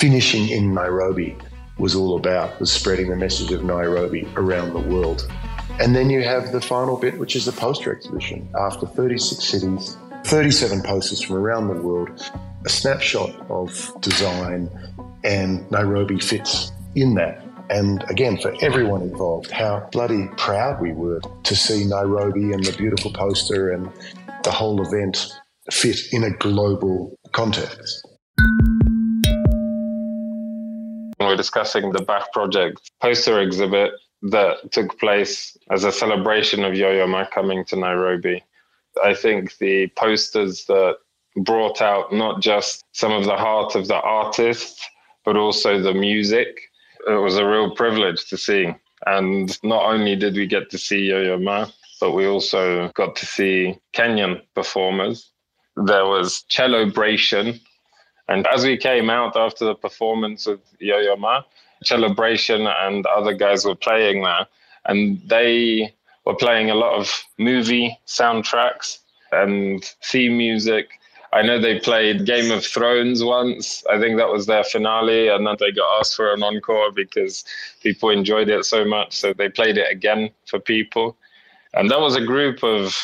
finishing in Nairobi was all about, was spreading the message of Nairobi around the world. And then you have the final bit, which is the poster exhibition. After 36 cities, 37 posters from around the world, a snapshot of design, and Nairobi fits in that. And again, for everyone involved, how bloody proud we were to see Nairobi and the beautiful poster and the whole event fit in a global context. We're discussing the Bach Project poster exhibit that took place as a celebration of Yo-Yo Ma coming to Nairobi. I think the posters that brought out not just some of the heart of the artists, but also the music. It was a real privilege to see. And not only did we get to see Yo-Yo Ma, but we also got to see Kenyan performers. There was Cellobration. And as we came out after the performance of Yo-Yo Ma, Cellobration and other guys were playing there. And they were playing a lot of movie soundtracks and theme music. I know they played Game of Thrones once. I think that was their finale, and then they got asked for an encore because people enjoyed it so much. So they played it again for people. And that was a group of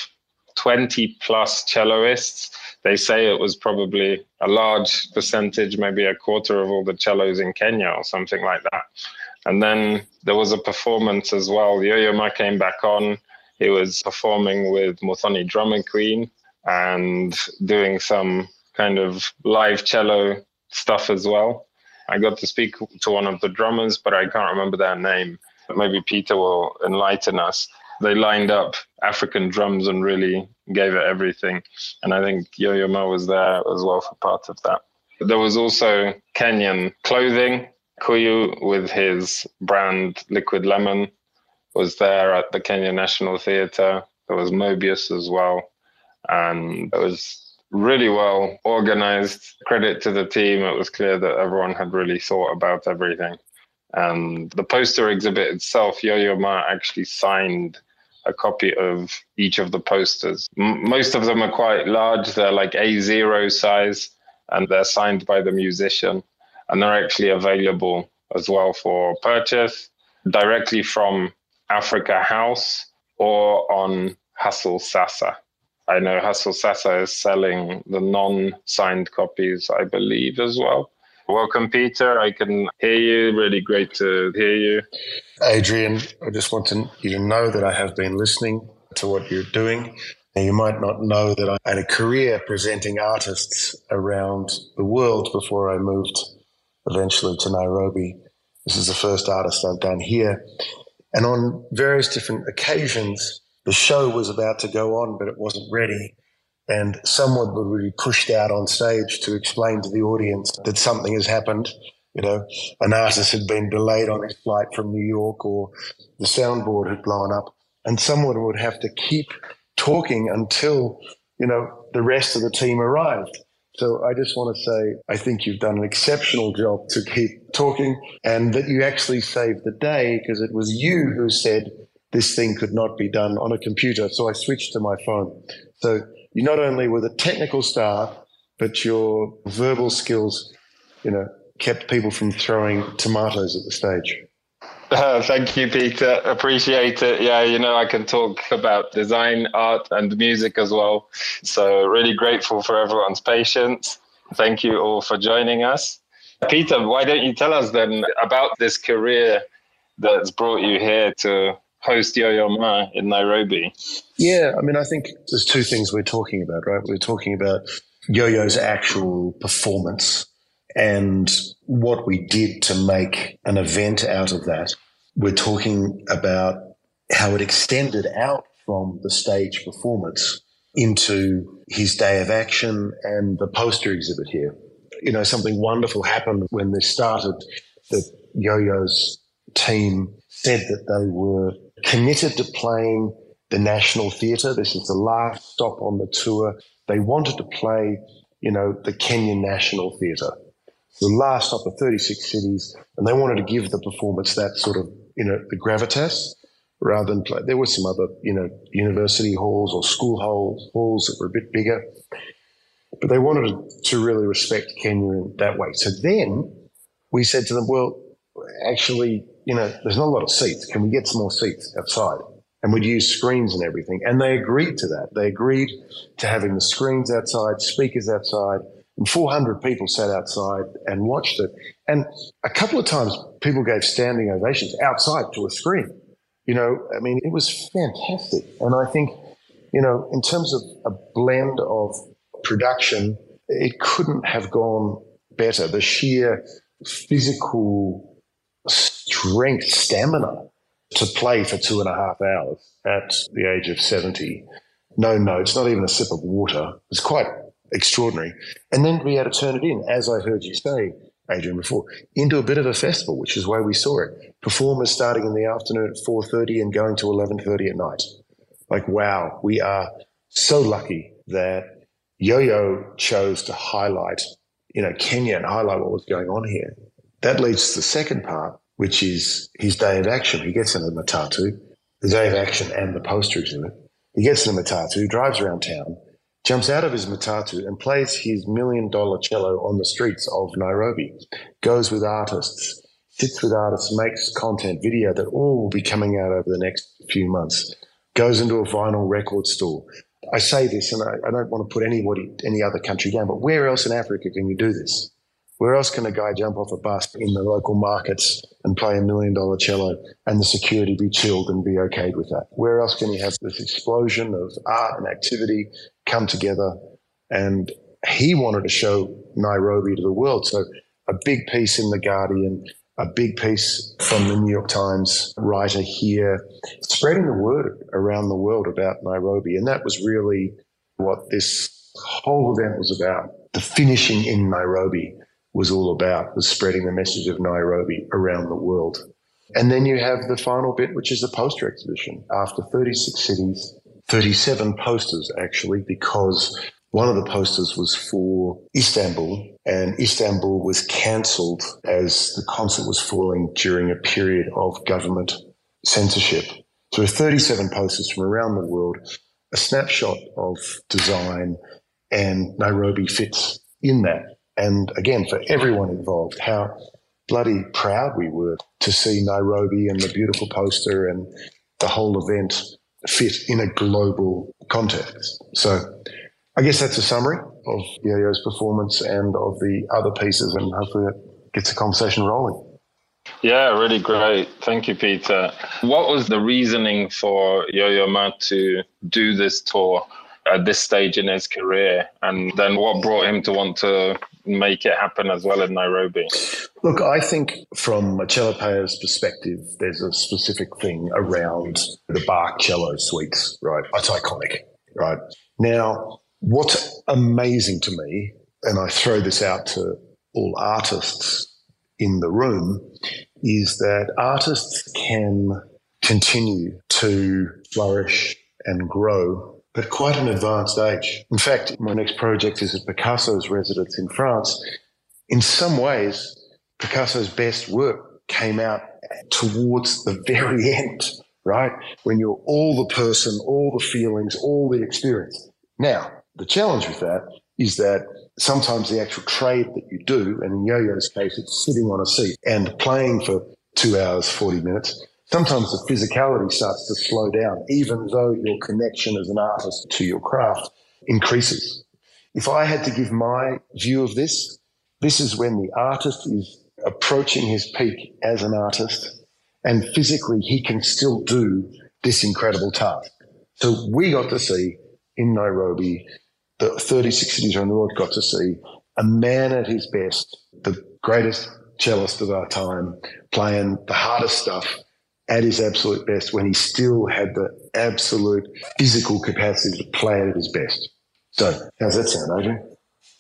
20 plus celloists. They say it was probably a large percentage, maybe a quarter of all the cellos in Kenya or something like that. And then there was a performance as well. Yo-Yo Ma came back on. He was performing with Muthoni Drummer Queen and doing some kind of live cello stuff as well. I got to speak to one of the drummers, but I can't remember their name. Maybe Peter will enlighten us. They lined up African drums and really gave it everything. And I think Yo Yo Ma was there as well for part of that. There was also Kenyan clothing. Kuyu with his brand Liquid Lemon was there at the Kenya National Theatre. There was Mobius as well and it was really well organized. Credit to the team. It was clear that everyone had really thought about everything. And the poster exhibit itself, Yo Yo Ma actually signed a copy of each of the posters. M- most of them are quite large, they're like A0 size, and they're signed by the musician. And they're actually available as well for purchase directly from Afrika House or on HustleSasa. I know HustleSasa is selling the non-signed copies, I believe, as well. Welcome, Peter. I can hear you. Really great to hear you. Adrian, I just want to, you to know that I have been listening to what you're doing. Now, you might not know that I had a career presenting artists around the world before I moved eventually to Nairobi. This is the first artist I've done here. And on various different occasions, the show was about to go on, but it wasn't ready. And someone would be pushed out on stage to explain to the audience that something has happened. You know, an artist had been delayed on his flight from New York or the soundboard had blown up. And someone would have to keep talking until, you know, the rest of the team arrived. So I just want to say, I think you've done an exceptional job to keep talking and that you actually saved the day because it was you who said, this thing could not be done on a computer. So I switched to my phone. So you not only were the technical staff, but your verbal skills, you know, kept people from throwing tomatoes at the stage. Uh, thank you, Peter. Appreciate it. Yeah, you know, I can talk about design, art, and music as well. So, really grateful for everyone's patience. Thank you all for joining us. Peter, why don't you tell us then about this career that's brought you here to host Yo-Yo Ma in Nairobi? Yeah, I mean, I think there's two things we're talking about, right? We're talking about Yo-Yo's actual performance and what we did to make an event out of that. We're talking about how it extended out from the stage performance into his day of action and the poster exhibit here. You know, something wonderful happened when this started that Yo-Yo's team said that they were committed to playing the National Theatre. This is the last stop on the tour. They wanted to play, you know, the Kenyan National Theatre. The last stop of 36 cities, and they wanted to give the performance that sort of, you know, the gravitas rather than play. There were some other, you know, university halls or school halls, halls that were a bit bigger, but they wanted to really respect Kenya in that way. So then we said to them, well, actually, you know, there's not a lot of seats. Can we get some more seats outside? And we'd use screens and everything. And they agreed to that. They agreed to having the screens outside, speakers outside, and 400 people sat outside and watched it. And a couple of times people gave standing ovations outside to a screen. You know, I mean, it was fantastic. And I think, you know, in terms of a blend of production, it couldn't have gone better. The sheer physical strength, stamina to play for two and a half hours at the age of 70. No notes, not even a sip of water. It's quite extraordinary. And then to be able to turn it in, as I heard you say, Adrian, before, into a bit of a festival, which is why we saw it. Performers starting in the afternoon at 4.30 and going to 11.30 at night. Like, wow, we are so lucky that Yo-Yo chose to highlight, you know, Kenya and highlight what was going on here. That leads to the second part, which is his day of action. He gets in a matatu, the day of action and the poster exhibit. He gets in a matatu, drives around town, jumps out of his matatu and plays his million dollar cello on the streets of Nairobi, goes with artists, sits with artists, makes content video that all will be coming out over the next few months, goes into a vinyl record store. I say this, and I, I don't want to put anybody, any other country down, but where else in Africa can you do this? Where else can a guy jump off a bus in the local markets and play a million dollar cello and the security be chilled and be okayed with that? Where else can you have this explosion of art and activity come together? And he wanted to show Nairobi to the world. So a big piece in The Guardian, a big piece from the New York Times writer here, spreading the word around the world about Nairobi. And that was really what this whole event was about. The finishing in Nairobi was all about, was spreading the message of Nairobi around the world. And then you have the final bit, which is the poster exhibition. After 36 cities, 37 posters actually, because one of the posters was for Istanbul, and Istanbul was cancelled as the concert was falling during a period of government censorship. So 37 posters from around the world, a snapshot of design, and Nairobi fits in that. And again, for everyone involved, how bloody proud we were to see Nairobi and the beautiful poster and the whole event fit in a global context. So I guess that's a summary of Yo-Yo's performance and of the other pieces, and hopefully that gets the conversation rolling. Yeah, really great. Thank you, Peter. What was the reasoning for Yo-Yo Ma to do this tour at this stage in his career? And then what brought him to want to make it happen as well in Nairobi? Look, I think from a cello player's perspective, there's a specific thing around the Bach cello suites, right? It's iconic, right? Now, what's amazing to me, and I throw this out to all artists in the room, is that artists can continue to flourish and grow at quite an advanced age. In fact, my next project is at Picasso's residence in France. In some ways, Picasso's best work came out towards the very end, right? When you're all the person, all the feelings, all the experience. Now, the challenge with that is that sometimes the actual trade that you do, and in Yo-Yo's case, it's sitting on a seat and playing for two hours, 40 minutes, sometimes the physicality starts to slow down, even though your connection as an artist to your craft increases. If I had to give my view of this, this is when the artist is approaching his peak as an artist and physically he can still do this incredible task. So we got to see in Nairobi, the 36 cities around the world got to see a man at his best, the greatest cellist of our time, playing the hardest stuff at his absolute best when he still had the absolute physical capacity to play at his best. So, how's that sound, Adrian?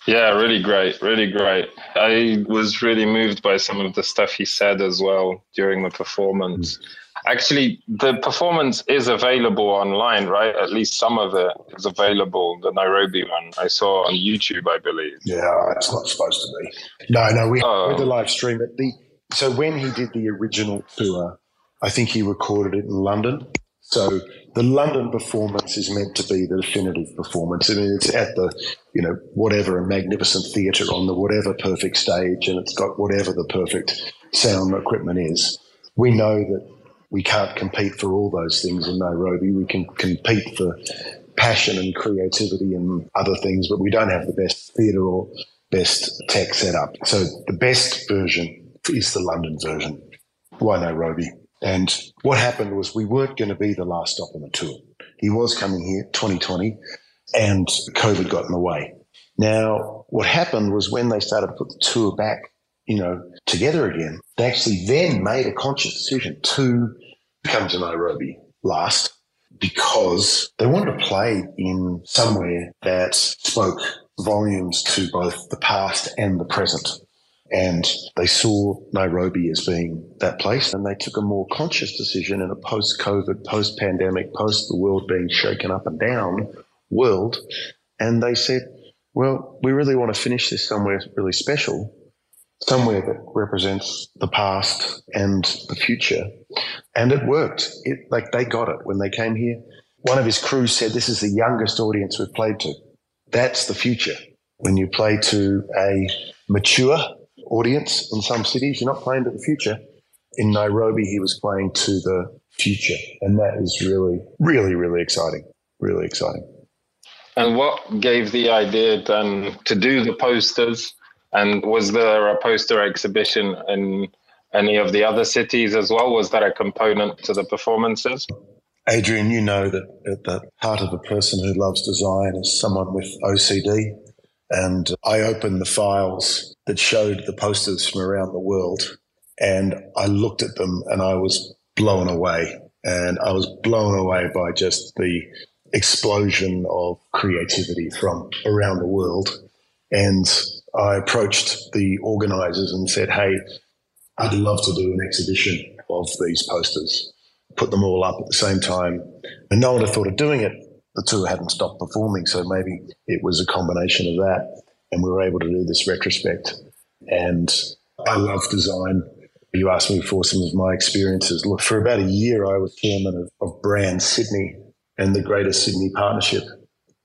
Yeah, really great, really great. I was really moved by some of the stuff he said as well during the performance. Mm. Actually, the performance is available online, right? At least some of it is available. The Nairobi one I saw on YouTube, I believe. Yeah, it's not supposed to be. No, no, we oh. had the live stream. At the so when he did the original tour, I think he recorded it in London. So the London performance is meant to be the definitive performance. I mean, it's at the, you know, whatever a magnificent theatre on the whatever perfect stage, and it's got whatever the perfect sound equipment is. We know that we can't compete for all those things in Nairobi. We can compete for passion and creativity and other things, but we don't have the best theatre or best tech setup. So the best version is the London version. Why Nairobi? And what happened was we weren't going to be the last stop on the tour. He was coming here 2020 and COVID got in the way. Now, what happened was when they started to put the tour back, you know, together again, they actually then made a conscious decision to come to Nairobi last because they wanted to play in somewhere that spoke volumes to both the past and the present. And they saw Nairobi as being that place, and they took a more conscious decision in a post COVID, post pandemic, post the world being shaken up and down world. And they said, well, we really want to finish this somewhere really special, somewhere that represents the past and the future. And it worked. It, like they got it when they came here. One of his crew said, This is the youngest audience we've played to. That's the future. When you play to a mature audience in some cities, you're not playing to the future. In Nairobi, he was playing to the future. And that is really, really, really exciting. Really exciting. And what gave the idea then to do the posters? And was there a poster exhibition in any of the other cities as well? Was that a component to the performances? Adrian, you know that at the heart of a person who loves design is someone with OCD. And I opened the files that showed the posters from around the world and I looked at them and I was blown away. And I was blown away by just the explosion of creativity from around the world. And I approached the organizers and said, Hey, I'd love to do an exhibition of these posters put them all up at the same time. And no one had thought of doing it. The tour hadn't stopped performing, so maybe it was a combination of that. And we were able to do this retrospect. And I love design. You asked me for some of my experiences. Look, for about a year, I was chairman of, of Brand Sydney and the Greater Sydney Partnership.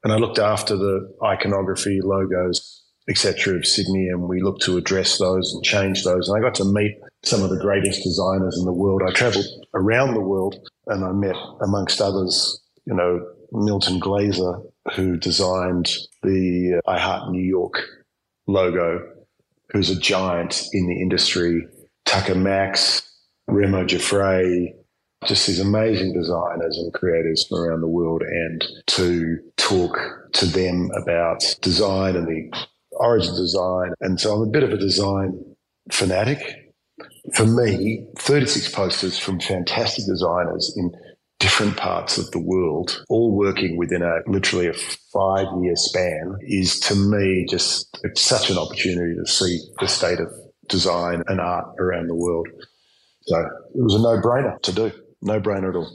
And I looked after the iconography, logos, etc. of Sydney, and we looked to address those and change those. And I got to meet some of the greatest designers in the world. I traveled around the world and I met, amongst others, you know, Milton Glaser, who designed the uh, I Heart New York logo, who's a giant in the industry, Tucker Max, Remo Jaffray, just these amazing designers and creators from around the world, and to talk to them about design and the origin of design. And so I'm a bit of a design fanatic for me, 36 posters from fantastic designers in different parts of the world, all working within a literally a five year span, is to me just such an opportunity to see the state of design and art around the world. So it was a no brainer to do, no brainer at all.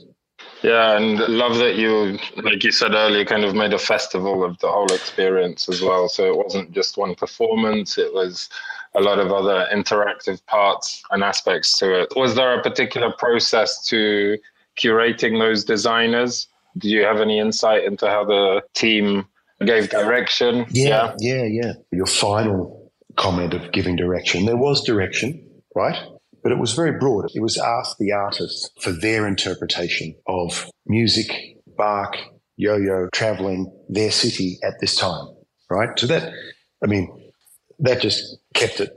Yeah, and love that you, like you said earlier, kind of made a festival of the whole experience as well. So it wasn't just one performance, it was a lot of other interactive parts and aspects to it. Was there a particular process to curating those designers? Do you have any insight into how the team gave direction? Yeah, yeah, yeah. yeah. Your final comment of giving direction. There was direction, right? But it was very broad. It was ask the artists for their interpretation of music, Bach, yo yo, traveling, their city at this time, right? So that, I mean, that just kept it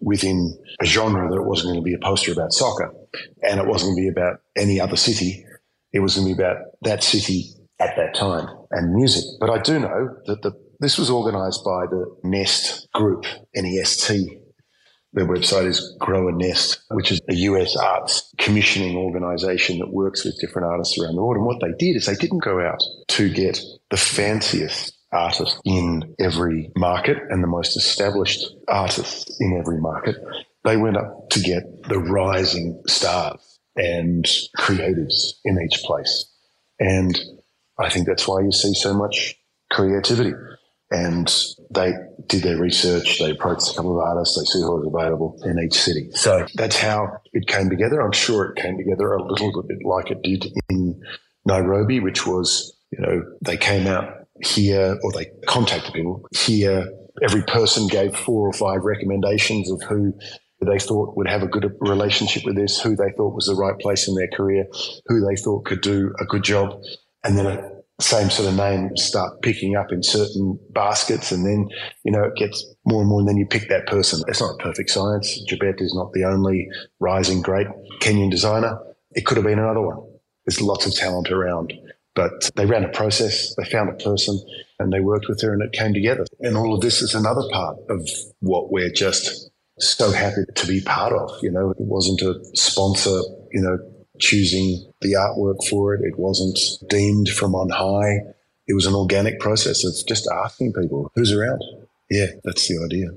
within a genre that it wasn't going to be a poster about soccer and it wasn't going to be about any other city. It was going to be about that city at that time and music. But I do know that the, this was organized by the Nest Group, N-E-S-T. Their website is Grow a Nest, which is a US arts commissioning organization that works with different artists around the world. And what they did is they didn't go out to get the fanciest artists in every market and the most established artists in every market. They went up to get the rising stars and creatives in each place. And I think that's why you see so much creativity. And they did their research, they approached a couple of artists, they see who was available in each city. So that's how it came together. I'm sure it came together a little bit like it did in Nairobi, which was, you know, they came out here or they contacted people here. Every person gave four or five recommendations of who they thought would have a good relationship with this, who they thought was the right place in their career, who they thought could do a good job. And then same sort of name start picking up in certain baskets. And then, you know, it gets more and more. And then you pick that person. It's not perfect science. Jabet is not the only rising great Kenyan designer. It could have been another one. There's lots of talent around. But they ran a process, they found a person, and they worked with her, and it came together. And all of this is another part of what we're just so happy to be part of. You know, it wasn't a sponsor, you know, choosing the artwork for it. It wasn't deemed from on high. It was an organic process of just asking people who's around. Yeah, that's the idea.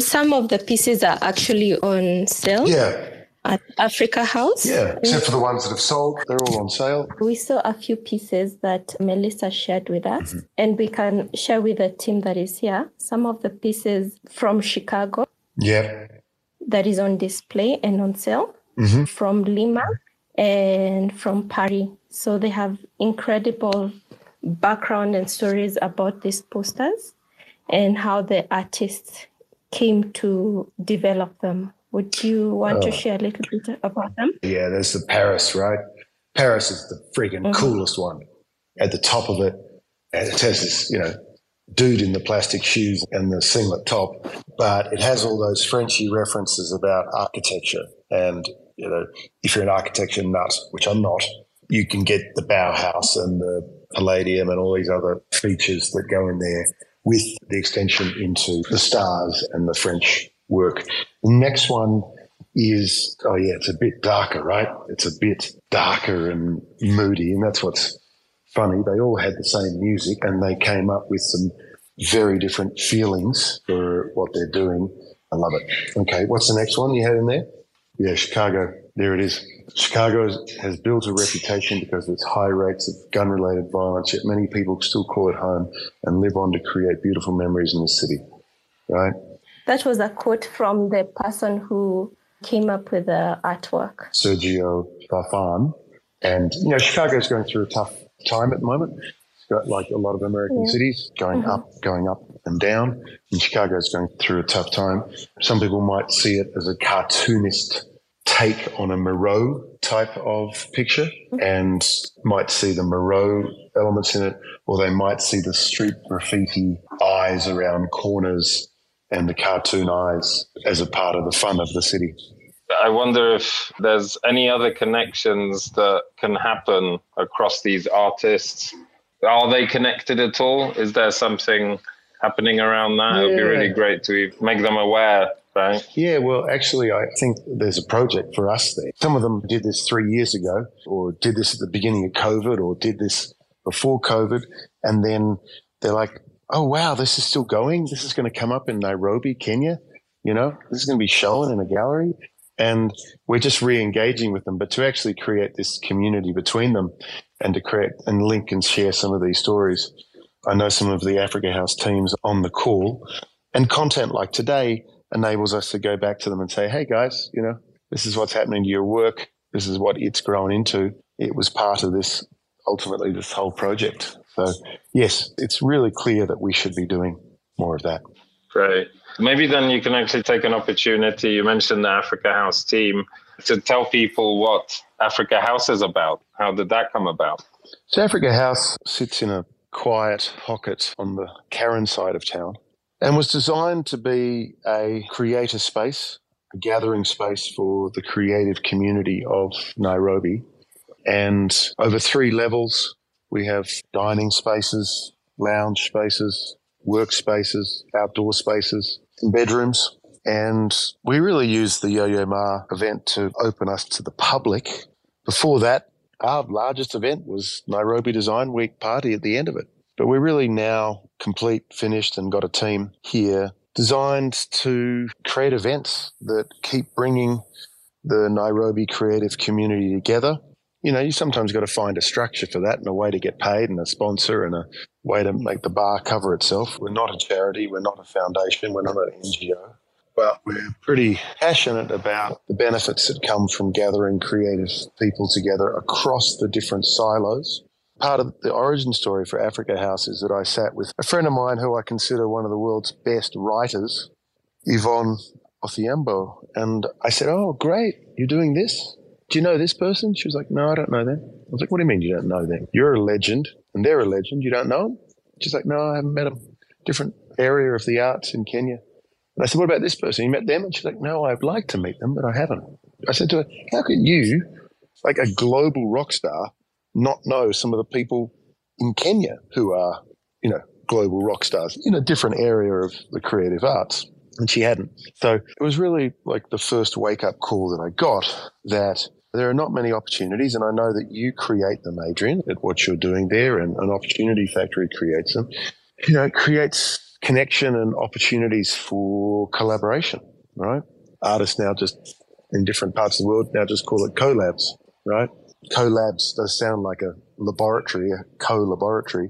Some of the pieces are actually on sale. Yeah. At Afrika House. Yeah, except for the ones that have sold, they're all on sale. We saw a few pieces that Melissa shared with us, mm-hmm. and we can share with the team that is here some of the pieces from Chicago yeah. That is on display and on sale mm-hmm. from Lima and from Paris. So they have incredible background and stories about these posters and how the artists came to develop them. Would you want oh. to share a little bit about them? Yeah, there's the Paris, right? Paris is the freaking mm-hmm. coolest one. At the top of it, it has this, you know, dude in the plastic shoes and the singlet top, but it has all those Frenchy references about architecture. And, you know, if you're an architecture nut, which I'm not, you can get the Bauhaus and the Palladium and all these other features that go in there with the extension into the stars and the French work. The next one is, oh yeah, it's a bit darker, right? It's a bit darker and moody. And that's what's funny. They all had the same music and they came up with some very different feelings for what they're doing. I love it. Okay, what's the next one you had in there? Yeah, Chicago. There it is. Chicago has built a reputation because of its high rates of gun related violence, yet many people still call it home and live on to create beautiful memories in the city. Right? That was a quote from the person who came up with the artwork. Sergio Farfan. And, you know, Chicago is going through a tough time at the moment. It's got like a lot of American yeah. cities going mm-hmm. up, going up and down. And Chicago is going through a tough time. Some people might see it as a cartoonist take on a Moreau type of picture mm-hmm. and might see the Moreau elements in it, or they might see the street graffiti eyes around corners and the cartoon eyes as a part of the fun of the city. I wonder if there's any other connections that can happen across these artists. Are they connected at all? Is there something happening around that? Yeah. It would be really great to make them aware. Right? Yeah, well, actually, I think there's a project for us there. Some of them did this three years ago, or did this at the beginning of COVID, or did this before COVID. And then they're like, oh, wow, this is still going. This is going to come up in Nairobi, Kenya. You know, this is going to be shown in a gallery and we're just re-engaging with them. But to actually create this community between them and to create and link and share some of these stories i know some of the afrika house teams on the call. And content like today enables us to go back to them and say hey guys you know this is what's happening to your work. This is what it's grown into. It was part of this ultimately this whole project. So yes it's really clear that we should be doing more of that. Great Maybe then you can actually take an opportunity. You mentioned the Afrika House team to tell people what Afrika House is about. How did that come about? So, Afrika House sits in a quiet pocket on the Karen side of town and was designed to be a creator space, a gathering space for the creative community of Nairobi. And over three levels, we have dining spaces, lounge spaces, workspaces, outdoor spaces, bedrooms. And we really used the Yo-Yo Ma event to open us to the public. Before that, our largest event was Nairobi Design Week party at the end of it. But we're really now complete, finished, and got a team here designed to create events that keep bringing the Nairobi creative community together you know, you sometimes got to find a structure for that and a way to get paid and a sponsor and a way to make the bar cover itself. We're not a charity, we're not a foundation, we're not an NGO, but we're pretty passionate about the benefits that come from gathering creative people together across the different silos part of the origin story for Afrika House is that I sat with a friend of mine who I consider one of the world's best writers, Yvonne Adhiambo. And I said, Oh, great, you're doing this? Do you know this person? She was like, No, I don't know them. I was like, What do you mean you don't know them? You're a legend and they're a legend. You don't know them? She's like, No, I haven't met them. Different area of the arts in Kenya. And I said, What about this person? You met them? And she's like, No, I'd like to meet them, but I haven't. I said to her, How can you, like a global rock star, not know some of the people in Kenya who are, you know, global rock stars in a different area of the creative arts? And she hadn't. So it was really like the first wake up call that I got that there are not many opportunities, and I know that you create them, Adrian, at what you're doing there, and an opportunity factory creates them. You know, it creates connection and opportunities for collaboration, right? Artists now just in different parts of the world now just call it collabs, right? Collabs does sound like a laboratory, a co-laboratory,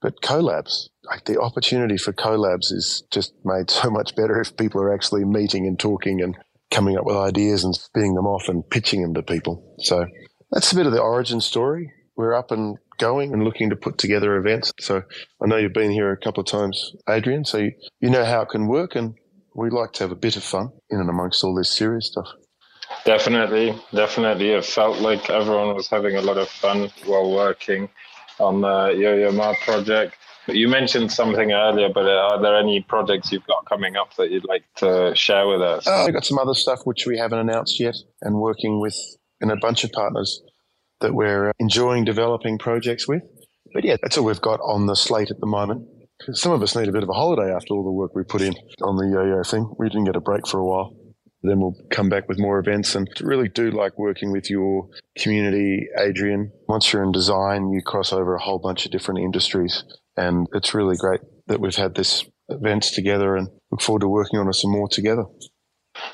but collabs, like the opportunity for collabs is just made so much better if people are actually meeting and talking and coming up with ideas and spinning them off and pitching them to people. So that's a bit of the origin story. We're up and going and looking to put together events. So I know you've been here a couple of times, Adrian, so you, you know how it can work and we like to have a bit of fun in and amongst all this serious stuff. Definitely, definitely. It felt like everyone was having a lot of fun while working on the Yo-Yo Ma project. You mentioned something earlier, but are there any projects you've got coming up that you'd like to share with us? Uh, we've got some other stuff which we haven't announced yet, and working with in a bunch of partners that we're enjoying developing projects with. But yeah, that's all we've got on the slate at the moment. Some of us need a bit of a holiday after all the work we put in on the yo-yo thing. We didn't get a break for a while. Then we'll come back with more events and really do like working with your community, Adrian. Once you're in design, you cross over a whole bunch of different industries. And it's really great that we've had this events together and look forward to working on some more together.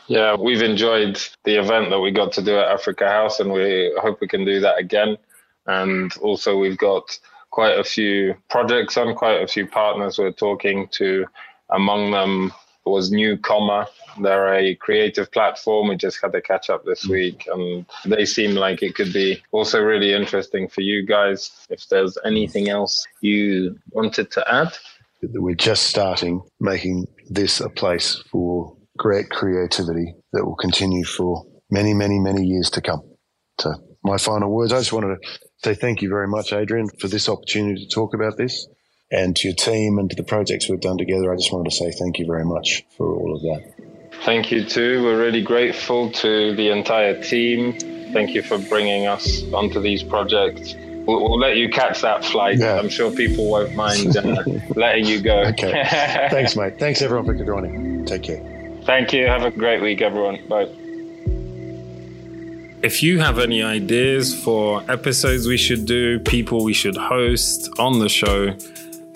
Yeah, we've enjoyed the event that we got to do at Afrika House, and we hope we can do that again. And also, we've got quite a few projects on, quite a few partners we're talking to. Among them was Newcomer. They're a creative platform. We just had a catch up this mm. week, and they seem like it could be also really interesting for you guys. If there's anything else you wanted to add, we're just starting making this a place for great creativity that will continue for many, many, many years to come. So, my final words I just wanted to say thank you very much, Adrian, for this opportunity to talk about this. And to your team and to the projects we've done together, I just wanted to say thank you very much for all of that. Thank you too. We're really grateful to the entire team. Thank you for bringing us onto these projects. We'll, we'll let you catch that flight. Yeah. I'm sure people won't mind uh, letting you go. Okay. Thanks, mate. Thanks, everyone, for joining. Take care. Thank you. Have a great week, everyone. Bye. If you have any ideas for episodes we should do, people we should host on the show,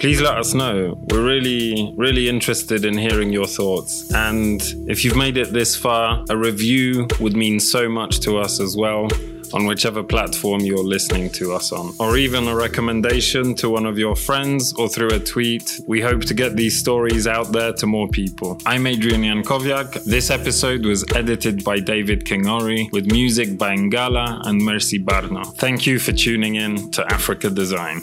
please let us know. We're really, really interested in hearing your thoughts. And if you've made it this far, a review would mean so much to us as well on whichever platform you're listening to us on, or even a recommendation to one of your friends or through a tweet. We hope to get these stories out there to more people. I'm Adrian Jankowiak. This episode was edited by David Kingori with music by Ngalah and Mercy Barno. Thank you for tuning in to Afrika Design.